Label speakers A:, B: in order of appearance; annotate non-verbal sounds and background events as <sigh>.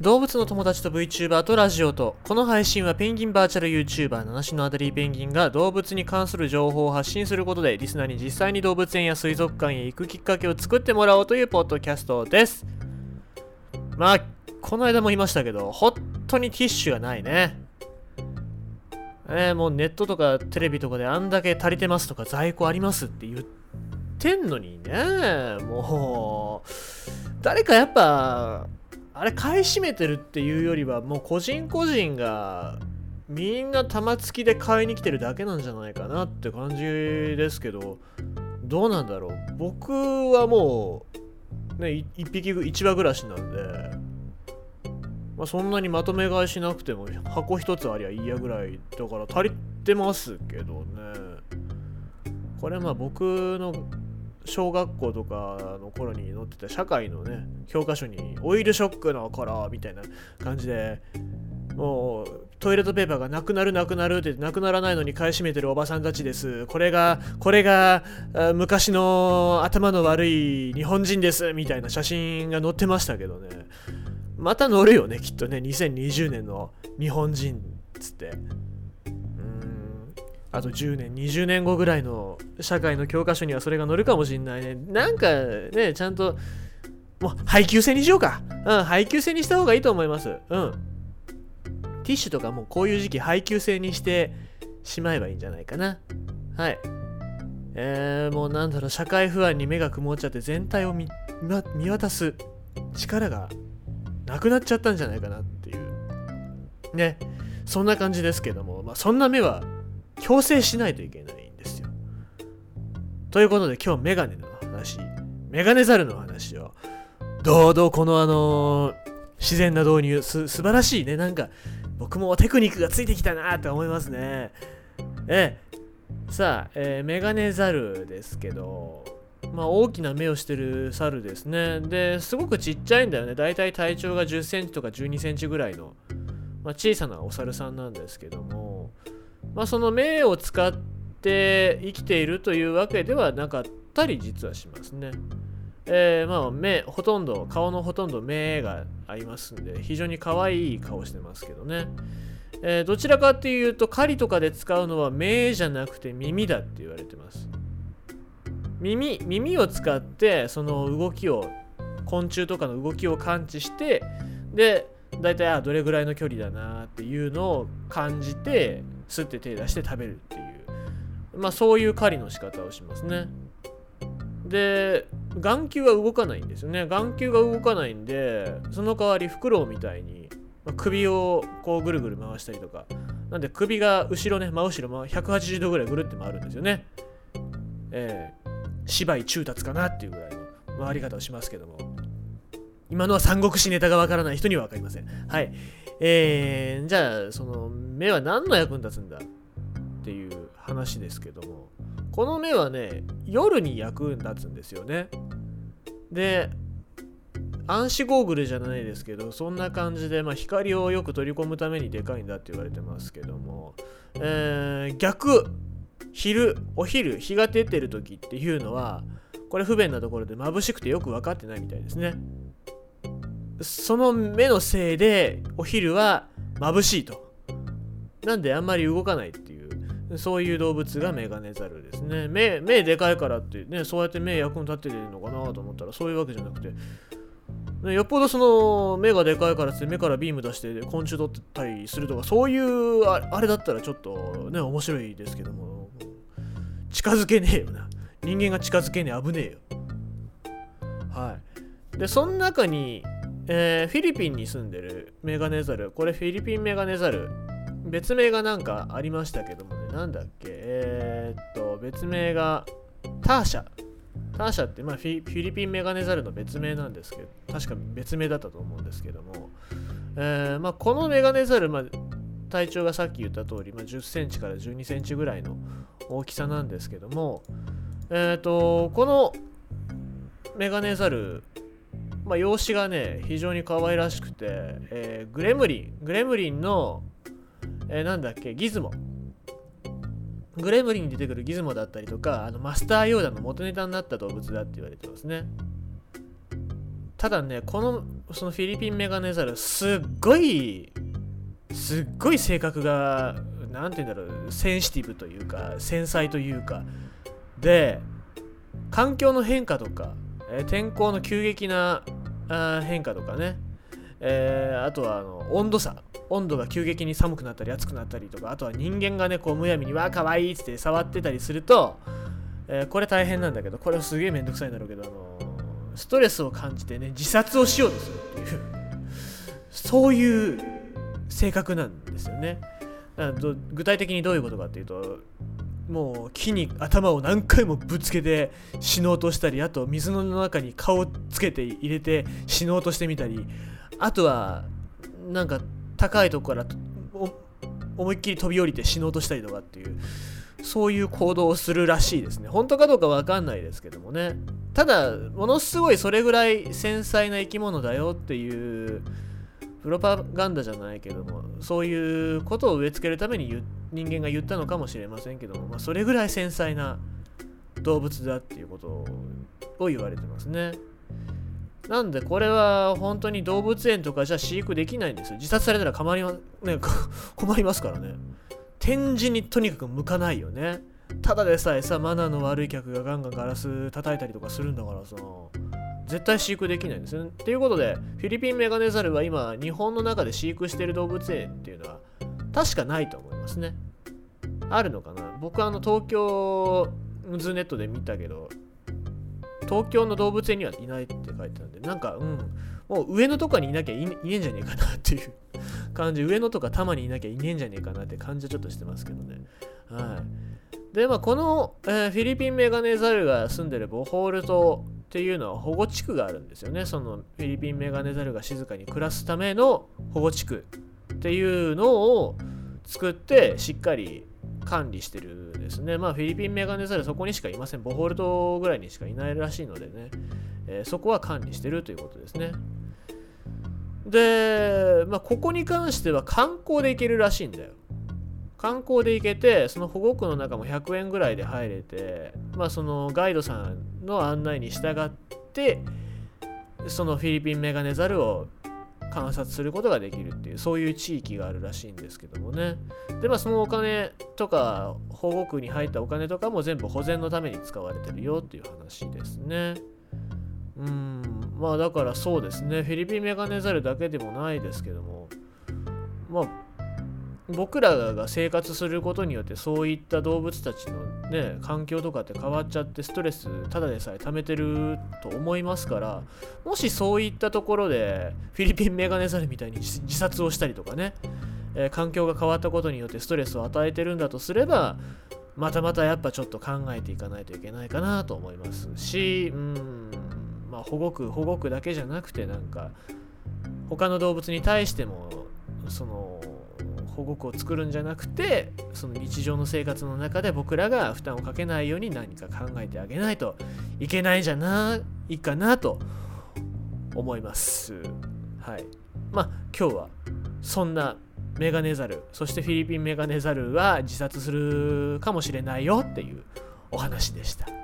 A: 動物の友達と VTuber とラジオとこの配信はペンギンバーチャル YouTuber 七種のアダリーペンギンが動物に関する情報を発信することでリスナーに実際に動物園や水族館へ行くきっかけを作ってもらおうというポッドキャストです。まあこの間も言いましたけど本当にティッシュがないね。えー、もうネットとかテレビとかであんだけ足りてますとか在庫ありますって言ってんのにね。もう誰かやっぱあれ買い占めてるっていうよりはもう個人個人がみんな玉突きで買いに来てるだけなんじゃないかなって感じですけどどうなんだろう？僕はもうね一匹一羽暮らしなんで、まあ、そんなにまとめ買いしなくても箱一つありゃいいやぐらいだから足りてますけどね。これまあ僕の小学校とかの頃に載ってた社会のね教科書にオイルショックの頃みたいな感じでもうトイレットペーパーがなくなるなくなるってなくならないのに買い占めてるおばさんたちです。これがこれが昔の頭の悪い日本人ですみたいな写真が載ってましたけどね。また載るよねきっとね。2020年の日本人っつって。あと10年、20年後ぐらいの社会の教科書にはそれが載るかもしんないね。なんかね、ちゃんと、もう配給制にしようか。うん、配給制にした方がいいと思います。うん。ティッシュとかもこういう時期配給制にしてしまえばいいんじゃないかな。はい。えー、もうなんだろう、社会不安に目が曇っちゃって全体を見見渡す力がなくなっちゃったんじゃないかなっていう。ね。そんな感じですけども、まあ、そんな目は強制しないといけないんですよ。ということで今日メガネの話、メガネザルの話を、どうどうこのあのー、自然な導入す、素晴らしいね。なんか、僕もテクニックがついてきたなって思いますね。えさあ、えー、メガネザルですけど、まあ大きな目をしてる猿ですね。で、すごくちっちゃいんだよね。だいたい体長が10センチとか12センチぐらいの、まあ、小さなお猿さんなんですけども、まあ、その目を使って生きているというわけではなかったり実はしますね。えー、まあ目ほとんど顔のほとんど目がありますんで非常に可愛い顔してますけどね、えー、どちらかっていうと狩りとかで使うのは目じゃなくて耳だって言われてます耳耳を使ってその動きを昆虫とかの動きを感知してで大体あどれぐらいの距離だなっていうのを感じてすって手出して食べるっていう。まあそういう狩りの仕方をしますね。で眼球は動かないんですよね。眼球が動かないんでその代わりフクロウみたいに、首をこうぐるぐる回したりとか。なんで首が後ろね真後ろ180度ぐらいぐるって回るんですよね。えー、芝居中達かなっていうぐらいの回り方をしますけども。今のは三国志ネタがわからない人には分かりません。はい。えー、じゃあその目は何の役に立つんだっていう話ですけどもこの目はね夜に役に立つんですよね。で暗視ゴーグルじゃないですけどそんな感じで、まあ、光をよく取り込むためにでかいんだって言われてますけども、えー、逆昼お昼日が出てる時っていうのはこれ不便なところで眩しくてよく分かってないみたいですね。その目のせいでお昼は眩しいと。なんであんまり動かないっていう、そういう動物がメガネザルですね。目、目でかいからってね、そうやって目役に立ってるのかなと思ったらそういうわけじゃなくて、ね、よっぽどその目がでかいからって目からビーム出して昆虫取ったりするとかそういうあれだったらちょっとね面白いですけども。近づけねえよな。人間が近づけねえ危ねえよ。はい。でその中にえー、フィリピンに住んでるメガネザル。これフィリピンメガネザル。別名がなんかありましたけどもね、なんだっけ？えー、っと、別名がターシャ。ターシャって、まあフィ、フィリピンメガネザルの別名なんですけど、確か別名だったと思うんですけども、えー、まあ、このメガネザル、まあ、体長がさっき言った通り、まあ、10センチから12センチぐらいの大きさなんですけども、えっ、と、このメガネザルまあ、容姿がね、非常に可愛らしくて、えー、グレムリン、グレムリンの、えー、なんだっけ、ギズモ。グレムリンに出てくるギズモだったりとか、あのマスターヨーダの元ネタになった動物だって言われてますね。ただねこのそのフィリピンメガネザルすっごいすっごい性格が何て言うんだろうセンシティブというか繊細というかで環境の変化とか、え、天候の急激なあ変化とかね、えー、あとはあの温度差。温度が急激に寒くなったり暑くなったりとか。あとは人間がねこうむやみに「わあかわいい」って触ってたりすると、えー、これ大変なんだけどこれすげえめんどくさいんだろうけど、あのストレスを感じてね自殺をしようとするっていう <laughs> そういう性格なんですよね。具体的にどういうことかっていうともう木に頭を何回もぶつけて死のうとしたりあと水の中に顔をつけて入れて死のうとしてみたりあとはなんか高いとこから思いっきり飛び降りて死のうとしたりとかっていうそういう行動をするらしいですね。本当かどうかわかんないですけどもね。ただものすごいそれぐらい繊細な生き物だよっていうプロパガンダじゃないけどもそういうことを植え付けるために言って人間が言ったのかもしれませんけども、まあ、それぐらい繊細な動物だっていうことを言われてますね。なんでこれは本当に動物園とかじゃ飼育できないんですよ。自殺されたら困り,、まね、<laughs> 困りますからね。展示にとにかく向かないよね。ただでさえさ、マナーの悪い客がガンガンガラス叩いたりとかするんだからさ、絶対飼育できないんですよね。ということで、フィリピンメガネザルは今、日本の中で飼育している動物園っていうのは、確かないと思いますね。あるのかな？僕はあの東京ズネットで見たけど、東京の動物園にはいないって書いてたんで、なんか、うん、もう上野とかにいなきゃいねえんじゃねえかなっていう <laughs> 感じ、上野とか多摩にいなきゃいねえんじゃねえかなって感じはちょっとしてますけどね。はい。で、まあ、この、えー、フィリピンメガネザルが住んでるボホール島っていうのは保護地区があるんですよね。そのフィリピンメガネザルが静かに暮らすための保護地区っていうのを作ってしっかり管理してるですね。まあ、フィリピンメガネザルそこにしかいません。ボホル島ぐらいにしかいないらしいのでね、えー、そこは管理してるということですね。で、まあ、ここに関しては観光で行けるらしいんだよ。観光で行けて、その保護区の中も100円ぐらいで入れて、まあ、そのガイドさんの案内に従って、そのフィリピンメガネザルを観察することができるっていうそういう地域があるらしいんですけどもね。でまあそのお金とか保護区に入ったお金とかも全部保全のために使われてるよっていう話ですね。うんまあだからそうですね。フィリピンメガネザルだけでもないですけどもまあ僕らが生活することによってそういった動物たちのね環境とかって変わっちゃってストレスただでさえ溜めてると思いますからもしそういったところでフィリピンメガネザルみたいに自殺をしたりとかね、えー、環境が変わったことによってストレスを与えてるんだとすればまたまたやっぱちょっと考えていかないといけないかなと思いますしうんまあ保護区保護区だけじゃなくてなんか他の動物に対してもその保護区を作るんじゃなくてその日常の生活の中で僕らが負担をかけないように何か考えてあげないといけないんじゃないかなと思います。はい。まあ今日はそんなメガネザルそしてフィリピンメガネザルは自殺するかもしれないよっていうお話でした。